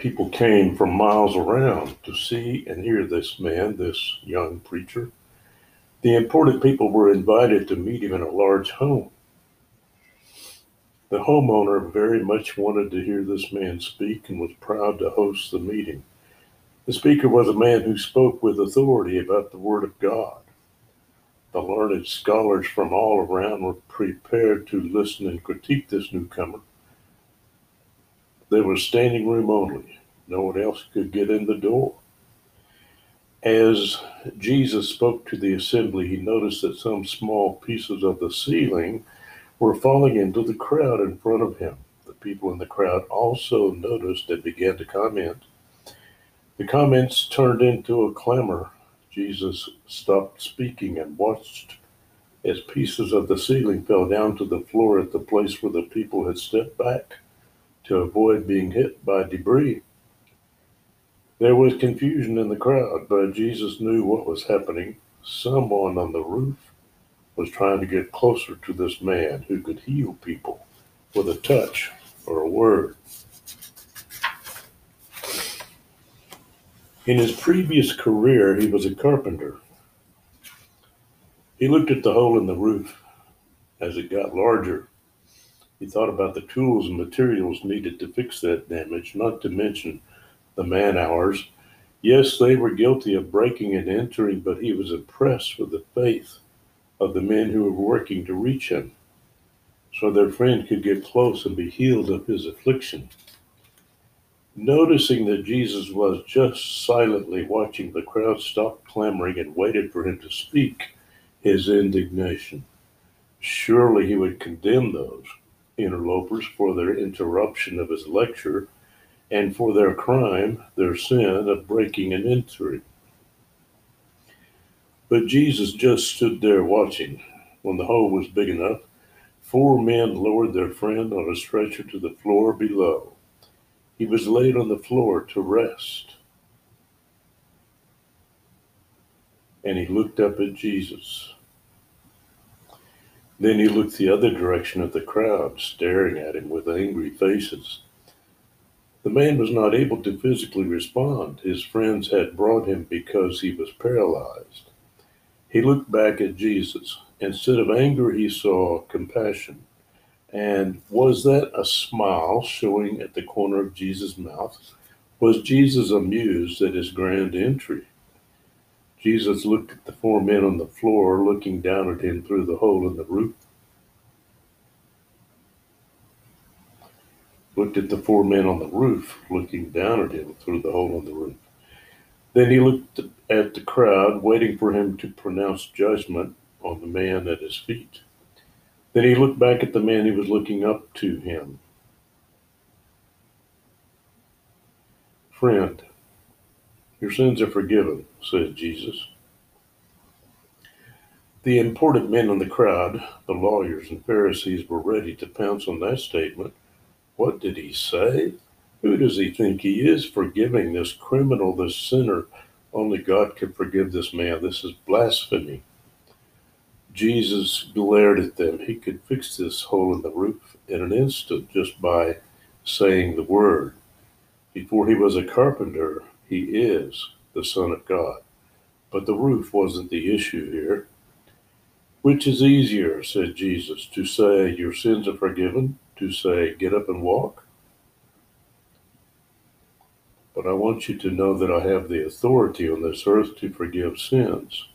People came from miles around to see and hear this man, this young preacher. The important people were invited to meet him in a large home. The homeowner very much wanted to hear this man speak and was proud to host the meeting. The speaker was a man who spoke with authority about the Word of God. The learned scholars from all around were prepared to listen and critique this newcomer. There was standing room only. No one else could get in the door. As Jesus spoke to the assembly, he noticed that some small pieces of the ceiling were falling into the crowd in front of him. The people in the crowd also noticed and began to comment. The comments turned into a clamor. Jesus stopped speaking and watched as pieces of the ceiling fell down to the floor at the place where the people had stepped back to avoid being hit by debris. There was confusion in the crowd, but Jesus knew what was happening. Someone on the roof was trying to get closer to this man who could heal people with a touch or a word. In his previous career, he was a carpenter. He looked at the hole in the roof as it got larger. He thought about the tools and materials needed to fix that damage, not to mention the man hours. Yes, they were guilty of breaking and entering, but he was impressed with the faith of the men who were working to reach him, so their friend could get close and be healed of his affliction. Noticing that Jesus was just silently watching, the crowd stopped clamoring and waited for him to speak his indignation. Surely he would condemn those interlopers for their interruption of his lecture and for their crime, their sin of breaking and entering. But Jesus just stood there watching. When the hole was big enough, four men lowered their friend on a stretcher to the floor below. He was laid on the floor to rest. And he looked up at Jesus. Then he looked the other direction at the crowd, staring at him with angry faces. The man was not able to physically respond. His friends had brought him because he was paralyzed. He looked back at Jesus. Instead of anger, he saw compassion. And was that a smile showing at the corner of Jesus' mouth? Was Jesus amused at his grand entry? Jesus looked at the four men on the floor, looking down at him through the hole in the roof. Looked at the four men on the roof, looking down at him through the hole in the roof. Then he looked at the crowd, waiting for him to pronounce judgment on the man at his feet. Then he looked back at the man who was looking up to him. Friend, your sins are forgiven, said Jesus. The important men in the crowd, the lawyers and Pharisees, were ready to pounce on that statement. What did he say? Who does he think he is forgiving this criminal, this sinner? Only God can forgive this man. This is blasphemy. Jesus glared at them. He could fix this hole in the roof in an instant just by saying the word. Before he was a carpenter, he is the Son of God. But the roof wasn't the issue here. Which is easier, said Jesus, to say, Your sins are forgiven, to say, Get up and walk? but I want you to know that I have the authority on this earth to forgive sins.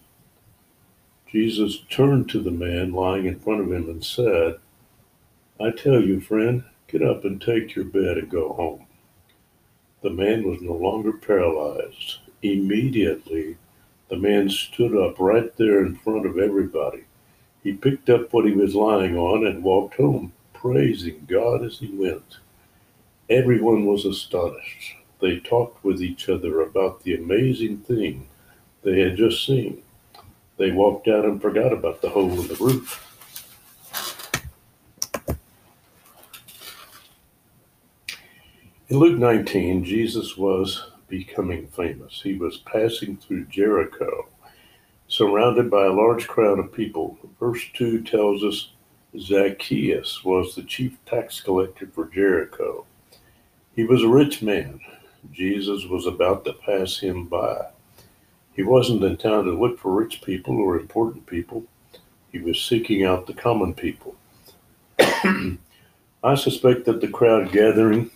Jesus turned to the man lying in front of him and said, I tell you, friend, get up and take your bed and go home. The man was no longer paralyzed. Immediately, the man stood up right there in front of everybody. He picked up what he was lying on and walked home, praising God as he went. Everyone was astonished they talked with each other about the amazing thing they had just seen. They walked out and forgot about the hole in the roof. In Luke 19, Jesus was becoming famous. He was passing through Jericho, surrounded by a large crowd of people. Verse 2 tells us Zacchaeus was the chief tax collector for Jericho. He was a rich man Jesus was about to pass him by. He wasn't in town to look for rich people or important people. He was seeking out the common people. I suspect that the crowd gathering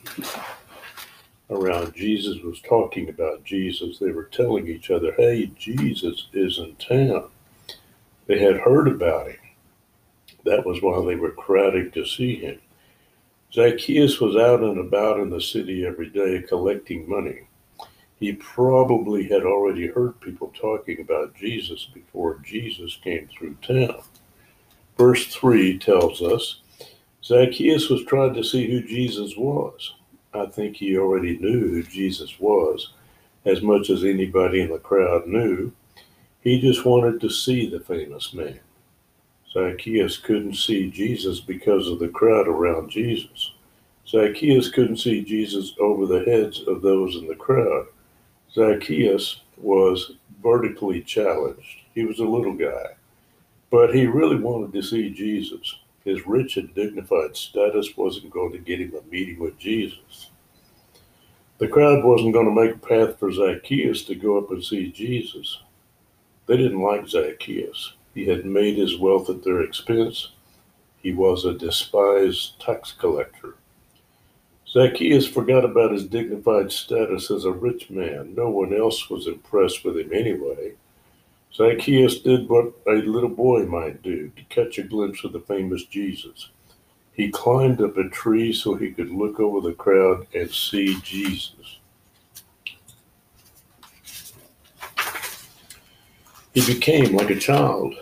around Jesus was talking about Jesus. They were telling each other, hey, Jesus is in town. They had heard about him. That was why they were crowding to see him. Zacchaeus was out and about in the city every day collecting money. He probably had already heard people talking about Jesus before Jesus came through town. Verse 3 tells us Zacchaeus was trying to see who Jesus was. I think he already knew who Jesus was as much as anybody in the crowd knew. He just wanted to see the famous man. Zacchaeus couldn't see Jesus because of the crowd around Jesus. Zacchaeus couldn't see Jesus over the heads of those in the crowd. Zacchaeus was vertically challenged. He was a little guy, but he really wanted to see Jesus. His rich and dignified status wasn't going to get him a meeting with Jesus. The crowd wasn't going to make a path for Zacchaeus to go up and see Jesus. They didn't like Zacchaeus. He had made his wealth at their expense. He was a despised tax collector. Zacchaeus forgot about his dignified status as a rich man. No one else was impressed with him anyway. Zacchaeus did what a little boy might do to catch a glimpse of the famous Jesus. He climbed up a tree so he could look over the crowd and see Jesus. He became like a child.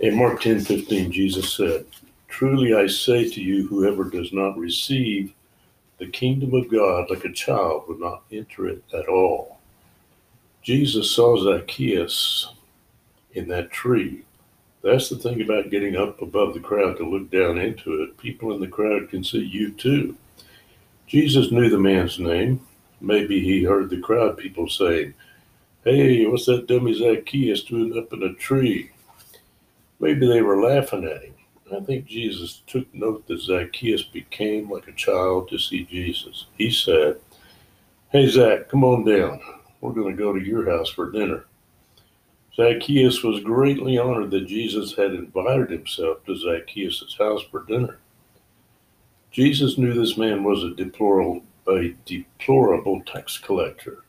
In Mark 10 15, Jesus said, Truly I say to you, whoever does not receive the kingdom of God like a child will not enter it at all. Jesus saw Zacchaeus in that tree. That's the thing about getting up above the crowd to look down into it. People in the crowd can see you too. Jesus knew the man's name. Maybe he heard the crowd people saying, Hey, what's that dummy Zacchaeus doing up in a tree? Maybe they were laughing at him. I think Jesus took note that Zacchaeus became like a child to see Jesus. He said, Hey, Zach, come on down. We're going to go to your house for dinner. Zacchaeus was greatly honored that Jesus had invited himself to Zacchaeus' house for dinner. Jesus knew this man was a deplorable, a deplorable tax collector.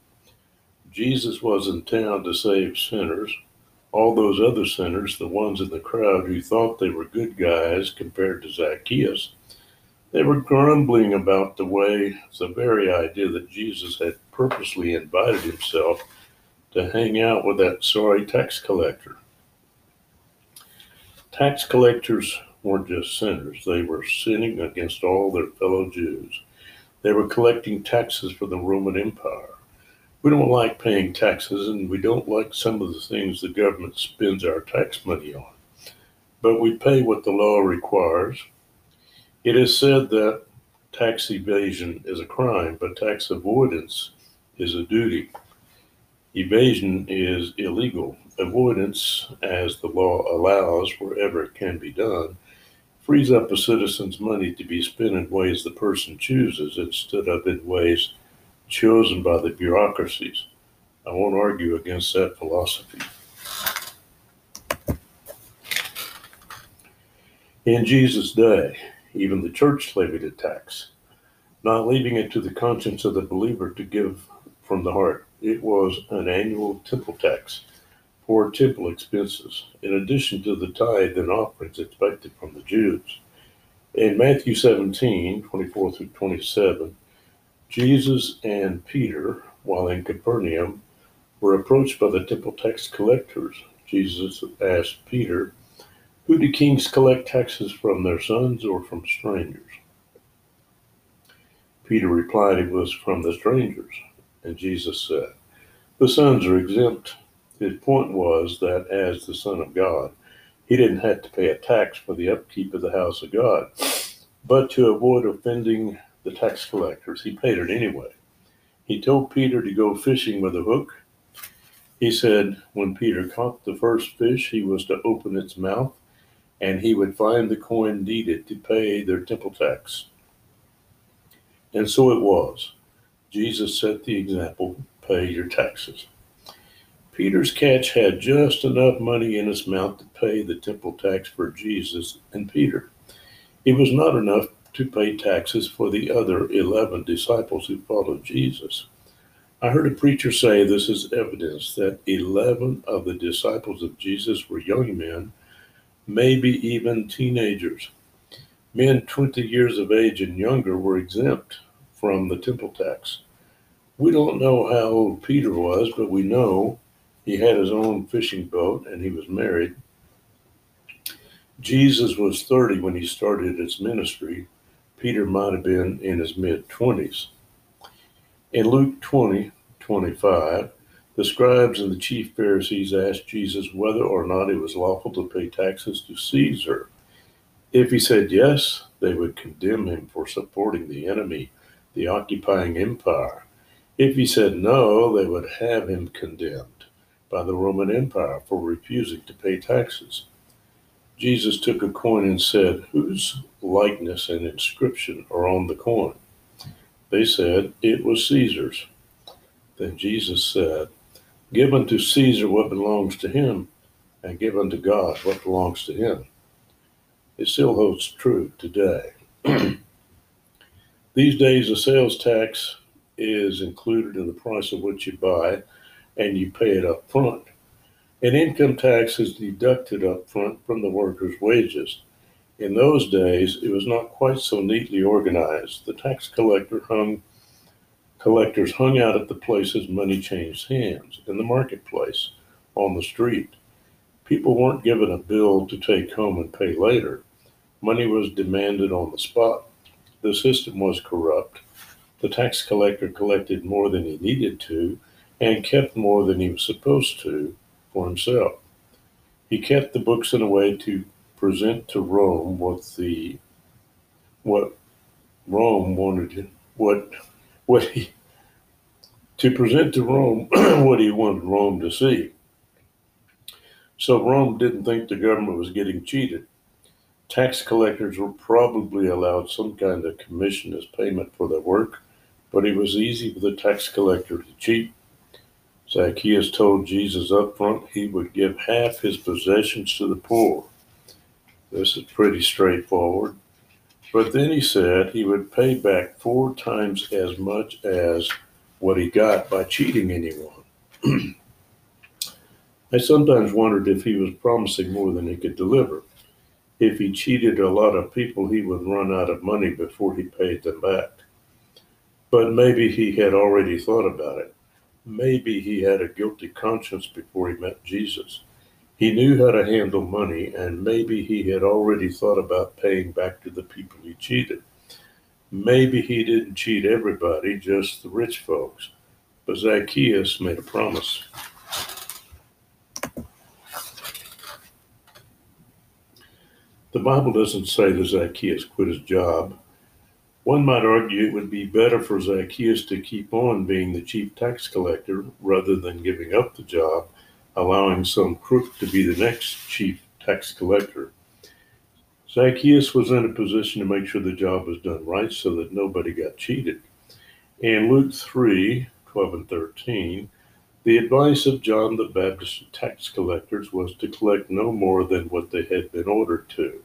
Jesus was in town to save sinners. All those other sinners, the ones in the crowd who thought they were good guys compared to Zacchaeus, they were grumbling about the way, the very idea that Jesus had purposely invited himself to hang out with that sorry tax collector. Tax collectors weren't just sinners, they were sinning against all their fellow Jews. They were collecting taxes for the Roman Empire. We don't like paying taxes, and we don't like some of the things the government spends our tax money on. But we pay what the law requires, it is said that tax evasion is a crime, but tax avoidance is a duty. Evasion is illegal. Avoidance, as the law allows wherever it can be done, frees up a citizen's money to be spent in ways the person chooses instead of in ways chosen by the bureaucracies. I won't argue against that philosophy. In Jesus' day, even the church levied a tax, not leaving it to the conscience of the believer to give from the heart. It was an annual temple tax for temple expenses, in addition to the tithe and offerings expected from the Jews. In Matthew 17, 24 through 27, Jesus and Peter, while in Capernaum, were approached by the temple tax collectors. Jesus asked Peter, who do kings collect taxes from, their sons or from strangers? Peter replied, It was from the strangers. And Jesus said, The sons are exempt. His point was that as the Son of God, he didn't have to pay a tax for the upkeep of the house of God. But to avoid offending the tax collectors, he paid it anyway. He told Peter to go fishing with a hook. He said when Peter caught the first fish, he was to open its mouth and he would find the coin needed to pay their temple tax. And so it was. Jesus set the example pay your taxes. Peter's catch had just enough money in his mouth to pay the temple tax for Jesus and Peter. It was not enough to pay taxes for the other 11 disciples who followed Jesus. I heard a preacher say this is evidence that 11 of the disciples of Jesus were young men, maybe even teenagers. Men 20 years of age and younger were exempt from the temple tax. We don't know how old Peter was, but we know he had his own fishing boat and he was married. Jesus was 30 when he started his ministry. Peter might have been in his mid 20s. In Luke 20, 25, the scribes and the chief Pharisees asked Jesus whether or not it was lawful to pay taxes to Caesar. If he said yes, they would condemn him for supporting the enemy, the occupying empire. If he said no, they would have him condemned by the Roman Empire for refusing to pay taxes. Jesus took a coin and said, Whose likeness and inscription are on the coin? They said, It was Caesar's. Then Jesus said, Give unto Caesar what belongs to him, and give unto God what belongs to him. It still holds true today. These days, a sales tax is included in the price of what you buy, and you pay it up front. An income tax is deducted up front from the worker's wages. In those days, it was not quite so neatly organized. The tax collector hung collectors hung out at the places money changed hands, in the marketplace, on the street. People weren't given a bill to take home and pay later. Money was demanded on the spot. The system was corrupt. The tax collector collected more than he needed to and kept more than he was supposed to for himself. He kept the books in a way to present to Rome what the what Rome wanted what what he to present to Rome what he wanted Rome to see. So Rome didn't think the government was getting cheated. Tax collectors were probably allowed some kind of commission as payment for their work, but it was easy for the tax collector to cheat Zacchaeus told Jesus up front he would give half his possessions to the poor. This is pretty straightforward. But then he said he would pay back four times as much as what he got by cheating anyone. I sometimes wondered if he was promising more than he could deliver. If he cheated a lot of people, he would run out of money before he paid them back. But maybe he had already thought about it. Maybe he had a guilty conscience before he met Jesus. He knew how to handle money, and maybe he had already thought about paying back to the people he cheated. Maybe he didn't cheat everybody, just the rich folks. But Zacchaeus made a promise. The Bible doesn't say that Zacchaeus quit his job. One might argue it would be better for Zacchaeus to keep on being the chief tax collector rather than giving up the job, allowing some crook to be the next chief tax collector. Zacchaeus was in a position to make sure the job was done right so that nobody got cheated. In Luke 3 12 and 13, the advice of John the Baptist to tax collectors was to collect no more than what they had been ordered to.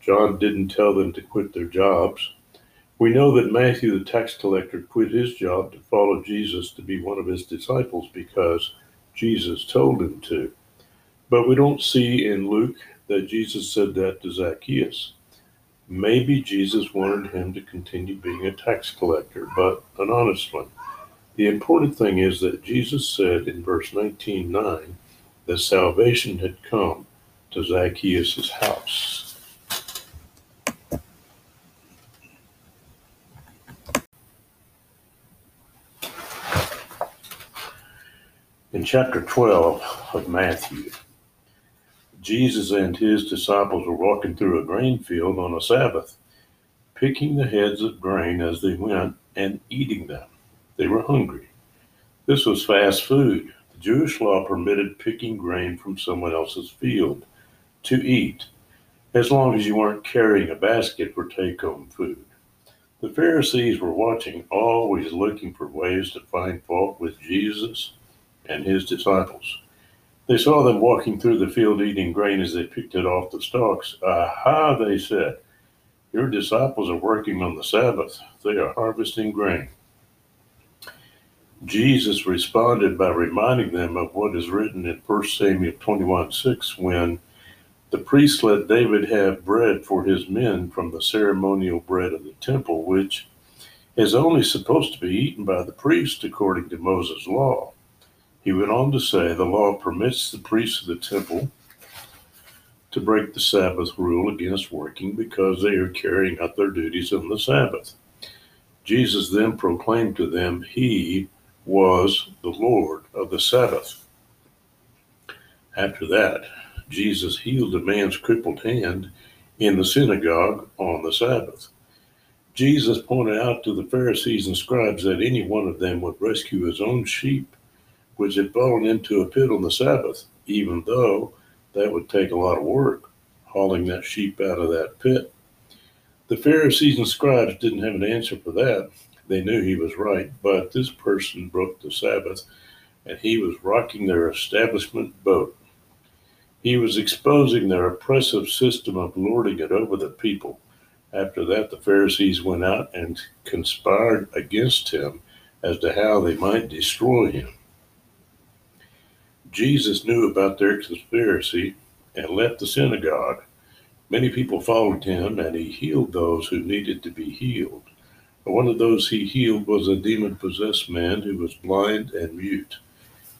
John didn't tell them to quit their jobs. We know that Matthew the tax collector quit his job to follow Jesus to be one of his disciples because Jesus told him to. But we don't see in Luke that Jesus said that to Zacchaeus. Maybe Jesus wanted him to continue being a tax collector, but an honest one. The important thing is that Jesus said in verse 19:9 that salvation had come to Zacchaeus' house. In chapter 12 of Matthew, Jesus and his disciples were walking through a grain field on a Sabbath, picking the heads of grain as they went and eating them. They were hungry. This was fast food. The Jewish law permitted picking grain from someone else's field to eat, as long as you weren't carrying a basket for take home food. The Pharisees were watching, always looking for ways to find fault with Jesus and his disciples. They saw them walking through the field eating grain as they picked it off the stalks. Aha, they said, your disciples are working on the Sabbath. They are harvesting grain. Jesus responded by reminding them of what is written in 1 Samuel 21 6 when the priest let David have bread for his men from the ceremonial bread of the temple, which is only supposed to be eaten by the priest according to Moses' law. He went on to say the law permits the priests of the temple to break the Sabbath rule against working because they are carrying out their duties on the Sabbath. Jesus then proclaimed to them he was the Lord of the Sabbath. After that, Jesus healed a man's crippled hand in the synagogue on the Sabbath. Jesus pointed out to the Pharisees and scribes that any one of them would rescue his own sheep, which had fallen into a pit on the Sabbath, even though that would take a lot of work, hauling that sheep out of that pit. The Pharisees and scribes didn't have an answer for that. They knew he was right, but this person broke the Sabbath and he was rocking their establishment boat. He was exposing their oppressive system of lording it over the people. After that, the Pharisees went out and conspired against him as to how they might destroy him. Jesus knew about their conspiracy and left the synagogue. Many people followed him, and he healed those who needed to be healed. One of those he healed was a demon possessed man who was blind and mute.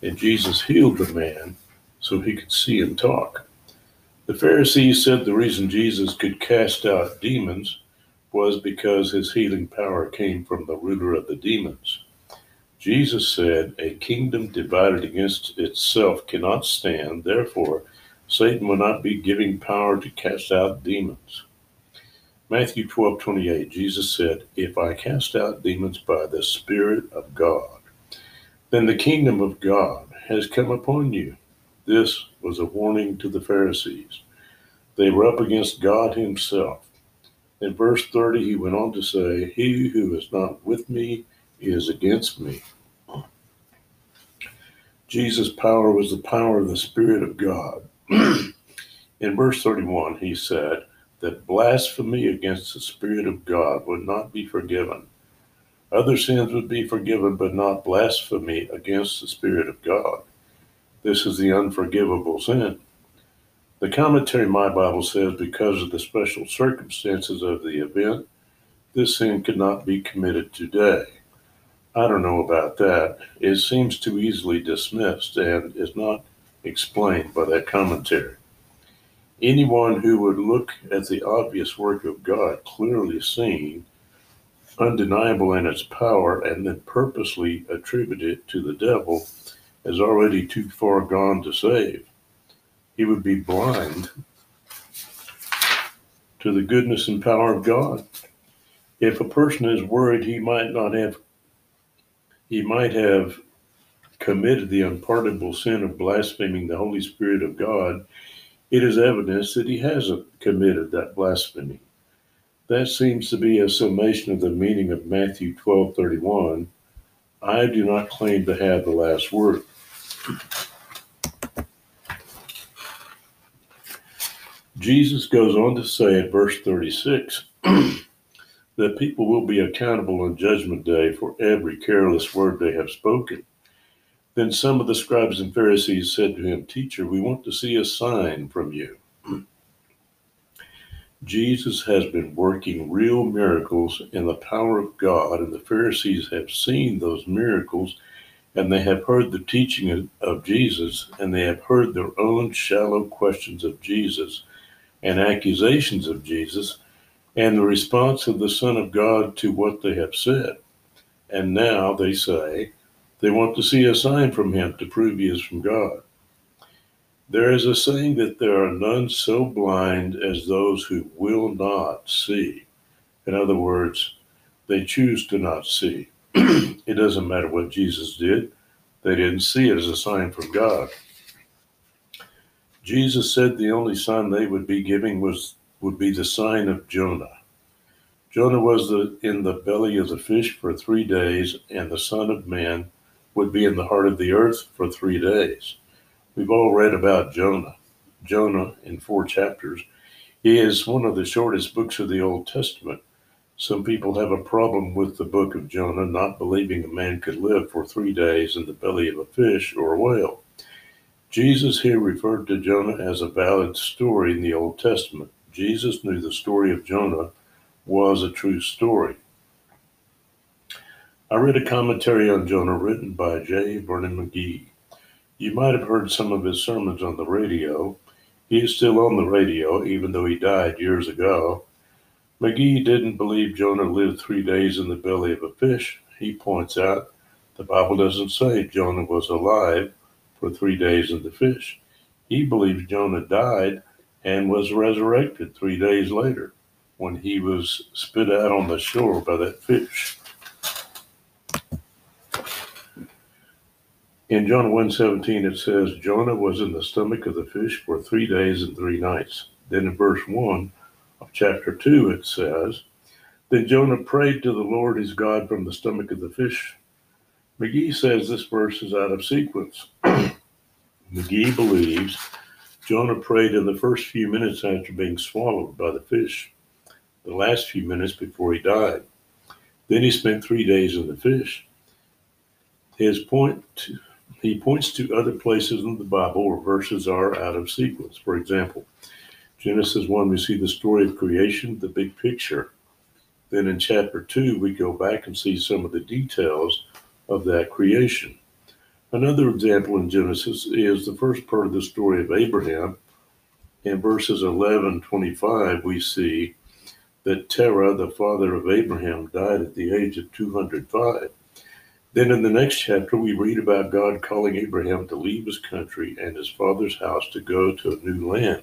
And Jesus healed the man so he could see and talk. The Pharisees said the reason Jesus could cast out demons was because his healing power came from the ruler of the demons. Jesus said, A kingdom divided against itself cannot stand. Therefore, Satan will not be giving power to cast out demons. Matthew 12 28, Jesus said, If I cast out demons by the Spirit of God, then the kingdom of God has come upon you. This was a warning to the Pharisees. They were up against God Himself. In verse 30, he went on to say, He who is not with me is against me. Jesus' power was the power of the Spirit of God. In verse 31, he said that blasphemy against the Spirit of God would not be forgiven. Other sins would be forgiven, but not blasphemy against the Spirit of God. This is the unforgivable sin. The commentary My Bible says because of the special circumstances of the event, this sin could not be committed today. I don't know about that. It seems too easily dismissed and is not explained by that commentary. Anyone who would look at the obvious work of God clearly seen, undeniable in its power, and then purposely attribute it to the devil is already too far gone to save. He would be blind to the goodness and power of God. If a person is worried he might not have he might have committed the unpardonable sin of blaspheming the Holy Spirit of God, it is evidence that he hasn't committed that blasphemy. That seems to be a summation of the meaning of Matthew 12 31. I do not claim to have the last word. Jesus goes on to say in verse 36 that people will be accountable on Judgment Day for every careless word they have spoken. Then some of the scribes and Pharisees said to him, Teacher, we want to see a sign from you. Jesus has been working real miracles in the power of God, and the Pharisees have seen those miracles and they have heard the teaching of Jesus, and they have heard their own shallow questions of Jesus and accusations of Jesus, and the response of the Son of God to what they have said. And now they say they want to see a sign from him to prove he is from God. There is a saying that there are none so blind as those who will not see. In other words, they choose to not see. it doesn't matter what Jesus did, they didn't see it as a sign from God. Jesus said the only sign they would be giving was would be the sign of Jonah. Jonah was the, in the belly of the fish for three days, and the Son of Man would be in the heart of the earth for three days. We've all read about Jonah. Jonah in four chapters. He is one of the shortest books of the Old Testament. Some people have a problem with the book of Jonah, not believing a man could live for three days in the belly of a fish or a whale. Jesus here referred to Jonah as a valid story in the Old Testament. Jesus knew the story of Jonah was a true story. I read a commentary on Jonah written by J. Vernon McGee. You might have heard some of his sermons on the radio. He is still on the radio, even though he died years ago. McGee didn't believe Jonah lived three days in the belly of a fish. He points out the Bible doesn't say Jonah was alive for three days in the fish. He believes Jonah died and was resurrected three days later when he was spit out on the shore by that fish. In John 1:17 it says Jonah was in the stomach of the fish for 3 days and 3 nights. Then in verse 1 of chapter 2 it says, Then Jonah prayed to the Lord his God from the stomach of the fish. McGee says this verse is out of sequence. McGee believes Jonah prayed in the first few minutes after being swallowed by the fish, the last few minutes before he died. Then he spent three days in the fish. His point he points to other places in the Bible where verses are out of sequence. For example, Genesis 1, we see the story of creation, the big picture. Then in chapter 2, we go back and see some of the details of that creation. Another example in Genesis is the first part of the story of Abraham. In verses 11 25, we see that Terah, the father of Abraham, died at the age of 205. Then in the next chapter, we read about God calling Abraham to leave his country and his father's house to go to a new land.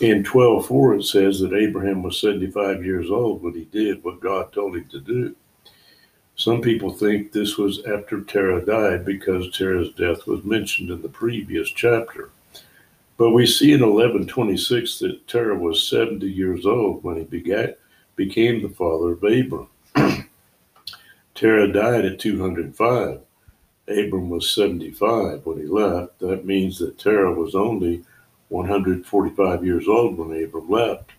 In 12:4 it says that Abraham was 75 years old when he did what God told him to do. Some people think this was after Terah died because Terah's death was mentioned in the previous chapter. But we see in 1126 that Terah was 70 years old when he begat, became the father of Abram. Terah died at 205. Abram was 75 when he left. That means that Terah was only 145 years old when Abram left.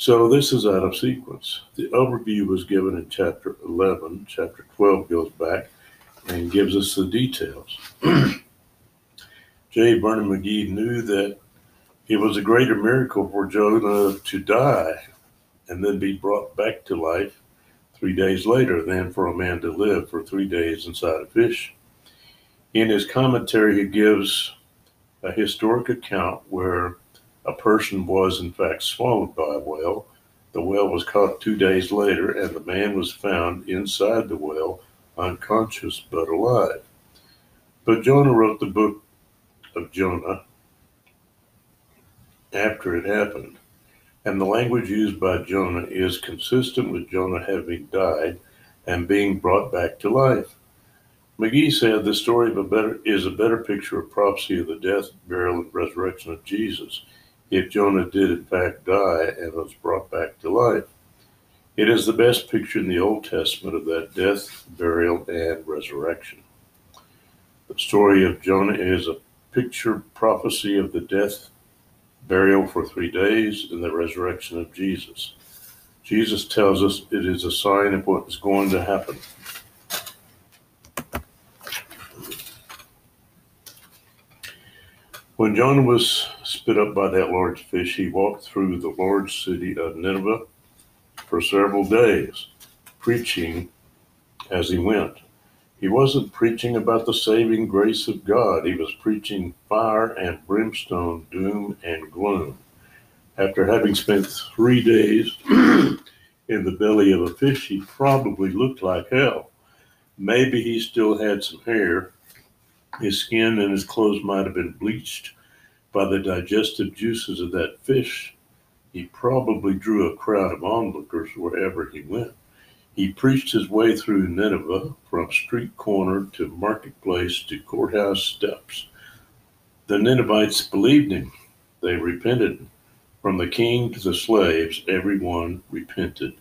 So this is out of sequence. The overview was given in chapter 11. Chapter 12 goes back and gives us the details. J. Vernon McGee knew that it was a greater miracle for Jonah to die and then be brought back to life three days later than for a man to live for three days inside a fish. In his commentary, he gives a historic account where a person was, in fact, swallowed by a whale. The whale was caught two days later, and the man was found inside the whale, unconscious but alive. But Jonah wrote the book of Jonah after it happened and the language used by Jonah is consistent with Jonah having died and being brought back to life. McGee said the story a better is a better picture of prophecy of the death, burial, and resurrection of Jesus if Jonah did in fact die and was brought back to life. It is the best picture in the Old Testament of that death, burial, and resurrection. The story of Jonah is a picture prophecy of the death, burial for three days, and the resurrection of Jesus. Jesus tells us it is a sign of what is going to happen. When Jonah was spit up by that large fish, he walked through the large city of Nineveh for several days, preaching as he went. He wasn't preaching about the saving grace of God. He was preaching fire and brimstone, doom and gloom. After having spent three days in the belly of a fish, he probably looked like hell. Maybe he still had some hair. His skin and his clothes might have been bleached by the digestive juices of that fish. He probably drew a crowd of onlookers wherever he went. He preached his way through Nineveh from street corner to marketplace to courthouse steps. The Ninevites believed him. They repented. From the king to the slaves, everyone repented.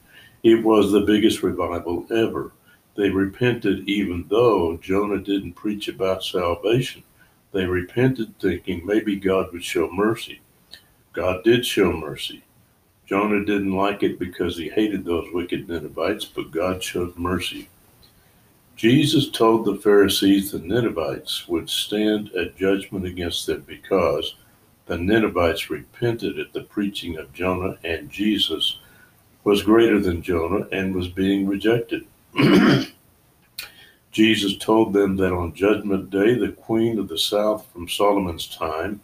It was the biggest revival ever. They repented even though Jonah didn't preach about salvation. They repented thinking maybe God would show mercy. God did show mercy. Jonah didn't like it because he hated those wicked Ninevites, but God showed mercy. Jesus told the Pharisees the Ninevites would stand at judgment against them because the Ninevites repented at the preaching of Jonah, and Jesus was greater than Jonah and was being rejected. Jesus told them that on Judgment Day, the Queen of the South from Solomon's time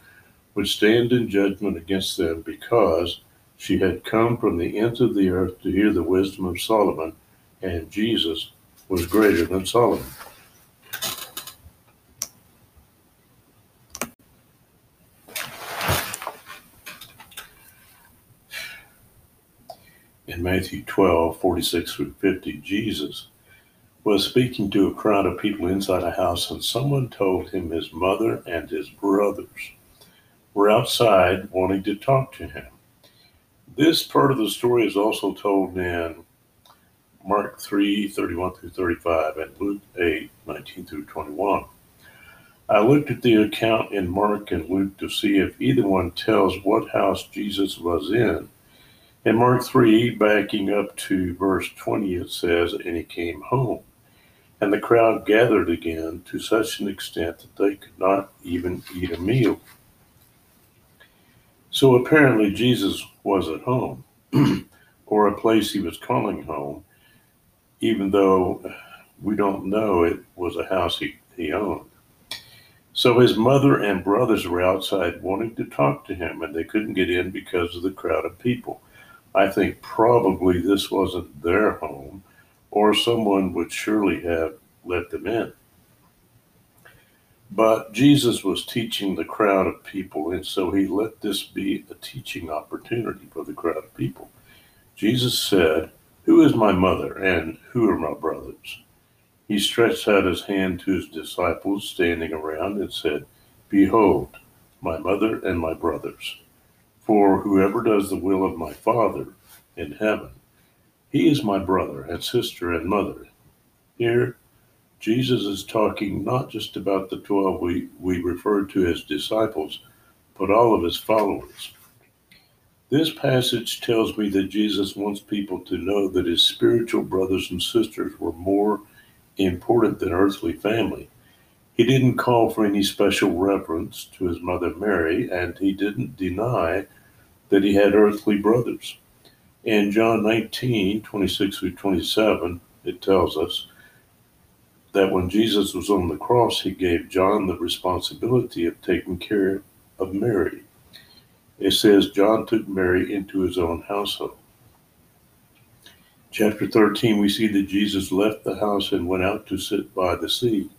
would stand in judgment against them because she had come from the ends of the earth to hear the wisdom of Solomon, and Jesus was greater than Solomon. In Matthew 12, 46 through 50, Jesus was speaking to a crowd of people inside a house, and someone told him his mother and his brothers were outside wanting to talk to him. This part of the story is also told in Mark 3 31 through 35 and Luke 8 19 through 21. I looked at the account in Mark and Luke to see if either one tells what house Jesus was in. In Mark 3, backing up to verse 20, it says, And he came home. And the crowd gathered again to such an extent that they could not even eat a meal. So apparently Jesus was at home, or a place he was calling home, even though we don't know it was a house he, he owned. So his mother and brothers were outside wanting to talk to him, and they couldn't get in because of the crowd of people. I think probably this wasn't their home, or someone would surely have let them in. But Jesus was teaching the crowd of people, and so he let this be a teaching opportunity for the crowd of people. Jesus said, Who is my mother, and who are my brothers? He stretched out his hand to his disciples standing around and said, Behold, my mother and my brothers. For whoever does the will of my Father in heaven he is my brother and sister and mother. Here, Jesus is talking not just about the 12 we, we refer to as disciples, but all of his followers. This passage tells me that Jesus wants people to know that his spiritual brothers and sisters were more important than earthly family. He didn't call for any special reverence to his mother Mary, and he didn't deny that he had earthly brothers. In John 19, 26 through 27, it tells us that when Jesus was on the cross, he gave John the responsibility of taking care of Mary. It says John took Mary into his own household. Chapter 13, we see that Jesus left the house and went out to sit by the sea.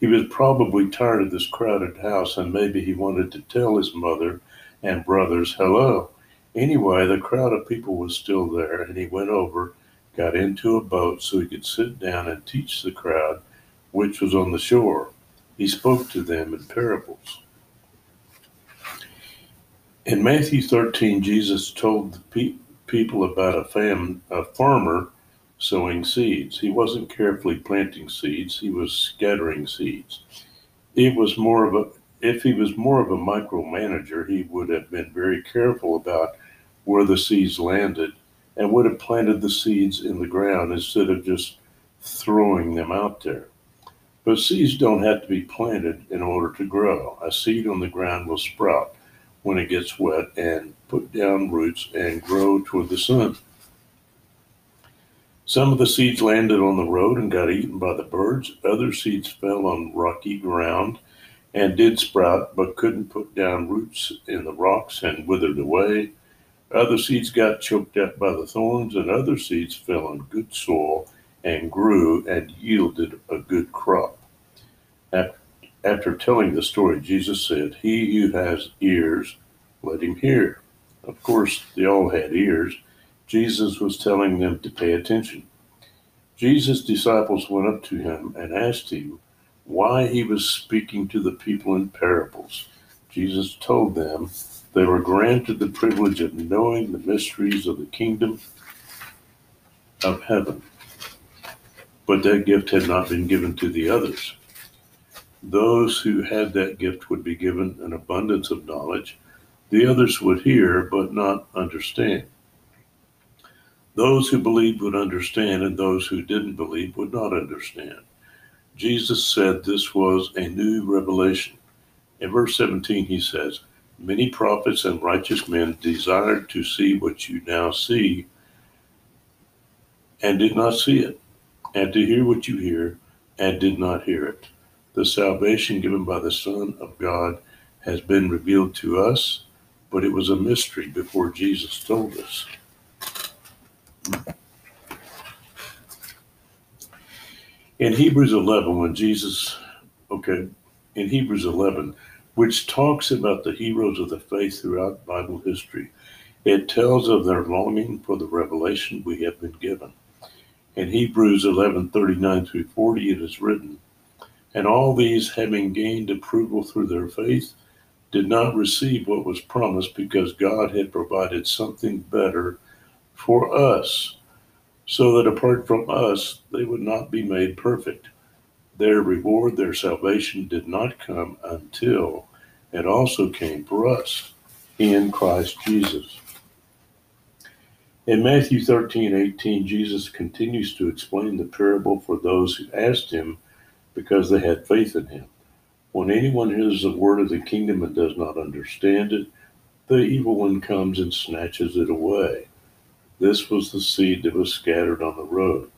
He was probably tired of this crowded house, and maybe he wanted to tell his mother and brothers hello. Anyway, the crowd of people was still there, and he went over, got into a boat so he could sit down and teach the crowd, which was on the shore. He spoke to them in parables. In Matthew 13, Jesus told the pe- people about a, fam- a farmer sowing seeds. He wasn't carefully planting seeds, he was scattering seeds. It was more of a if he was more of a micromanager, he would have been very careful about where the seeds landed and would have planted the seeds in the ground instead of just throwing them out there. But seeds don't have to be planted in order to grow. A seed on the ground will sprout when it gets wet and put down roots and grow toward the sun. Some of the seeds landed on the road and got eaten by the birds. Other seeds fell on rocky ground and did sprout, but couldn't put down roots in the rocks and withered away. Other seeds got choked out by the thorns, and other seeds fell on good soil and grew and yielded a good crop. After telling the story, Jesus said, He who has ears, let him hear. Of course, they all had ears. Jesus was telling them to pay attention. Jesus' disciples went up to him and asked him why he was speaking to the people in parables. Jesus told them, they were granted the privilege of knowing the mysteries of the kingdom of heaven. But that gift had not been given to the others. Those who had that gift would be given an abundance of knowledge. The others would hear, but not understand. Those who believed would understand, and those who didn't believe would not understand. Jesus said this was a new revelation. In verse 17, he says, Many prophets and righteous men desired to see what you now see and did not see it, and to hear what you hear and did not hear it. The salvation given by the Son of God has been revealed to us, but it was a mystery before Jesus told us. In Hebrews 11, when Jesus, okay, in Hebrews 11, which talks about the heroes of the faith throughout Bible history, it tells of their longing for the revelation we have been given. In Hebrews 11 39 through 40, it is written, And all these, having gained approval through their faith, did not receive what was promised because God had provided something better for us so that apart from us, they would not be made perfect. Their reward, their salvation, did not come until it also came for us in Christ Jesus. In Matthew 13, 18, Jesus continues to explain the parable for those who asked him because they had faith in him. When anyone hears the word of the kingdom and does not understand it, the evil one comes and snatches it away. This was the seed that was scattered on the road.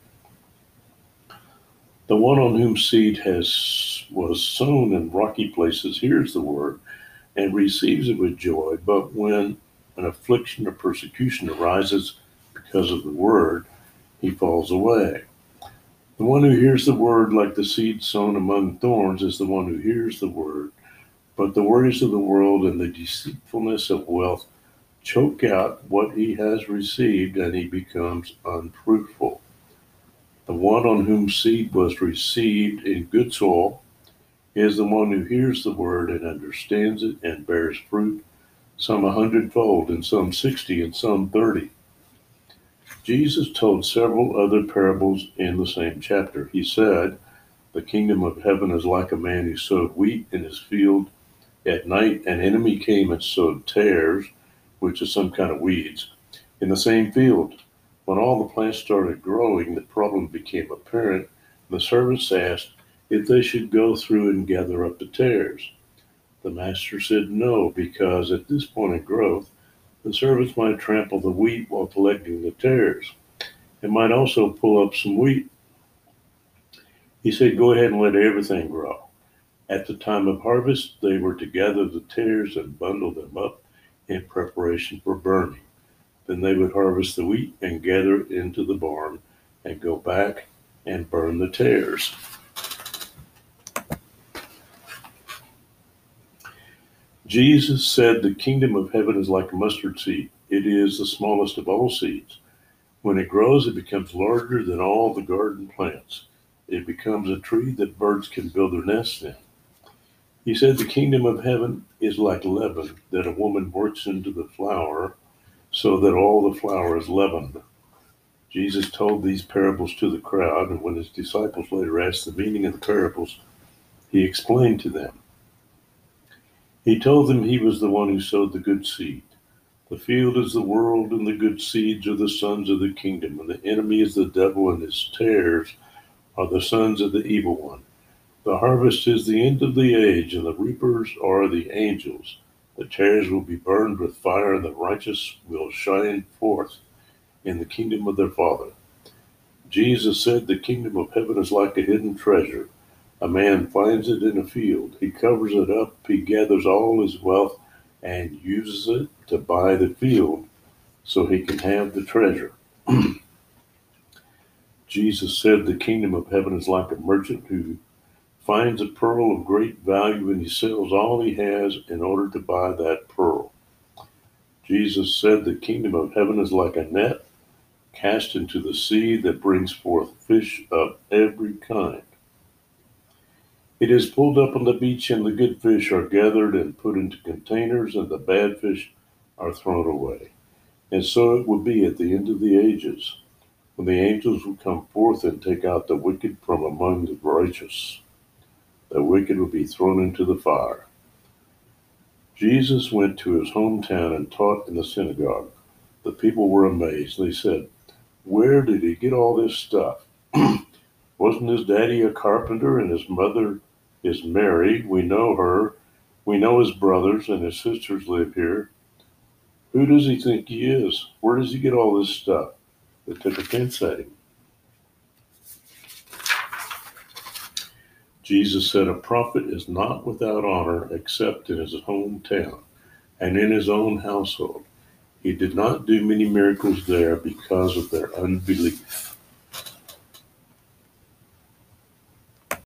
The one on whom seed has was sown in rocky places hears the word and receives it with joy, but when an affliction or persecution arises because of the word, he falls away. The one who hears the word like the seed sown among thorns is the one who hears the word, but the worries of the world and the deceitfulness of wealth choke out what he has received and he becomes unfruitful. The one on whom seed was received in good soil is the one who hears the word and understands it and bears fruit, some a hundredfold, and some sixty, and some thirty. Jesus told several other parables in the same chapter. He said, The kingdom of heaven is like a man who sowed wheat in his field. At night, an enemy came and sowed tares which is some kind of weeds, in the same field. When all the plants started growing, the problem became apparent. The servants asked if they should go through and gather up the tares. The master said no, because at this point in growth, the servants might trample the wheat while collecting the tares. It might also pull up some wheat. He said, Go ahead and let everything grow. At the time of harvest, they were to gather the tares and bundle them up in preparation for burning. Then they would harvest the wheat and gather it into the barn and go back and burn the tares. Jesus said, The kingdom of heaven is like a mustard seed. It is the smallest of all seeds. When it grows, it becomes larger than all the garden plants. It becomes a tree that birds can build their nests in. He said, The kingdom of heaven is like leaven that a woman works into the flour so that all the flour is leavened. Jesus told these parables to the crowd, and when his disciples later asked the meaning of the parables, he explained to them. He told them he was the one who sowed the good seed. The field is the world, and the good seeds are the sons of the kingdom, and the enemy is the devil, and his tares are the sons of the evil one. The harvest is the end of the age, and the reapers are the angels. The tares will be burned with fire, and the righteous will shine forth in the kingdom of their Father. Jesus said, The kingdom of heaven is like a hidden treasure. A man finds it in a field. He covers it up. He gathers all his wealth and uses it to buy the field so he can have the treasure. Jesus said, The kingdom of heaven is like a merchant who finds a pearl of great value and he sells all he has in order to buy that pearl. Jesus said, The kingdom of heaven is like a net cast into the sea that brings forth fish of every kind. It is pulled up on the beach, and the good fish are gathered and put into containers, and the bad fish are thrown away. And so it will be at the end of the ages. when the angels would come forth and take out the wicked from among the righteous. The wicked would be thrown into the fire. Jesus went to his hometown and taught in the synagogue. The people were amazed. They said, Where did he get all this stuff? Wasn't his daddy a carpenter and his mother is Mary? We know her. We know his brothers and his sisters live here. Who does he think he is? Where does he get all this stuff? They took offense at him. Jesus said, A prophet is not without honor except in his hometown and in his own household. He did not do many miracles there because of their unbelief.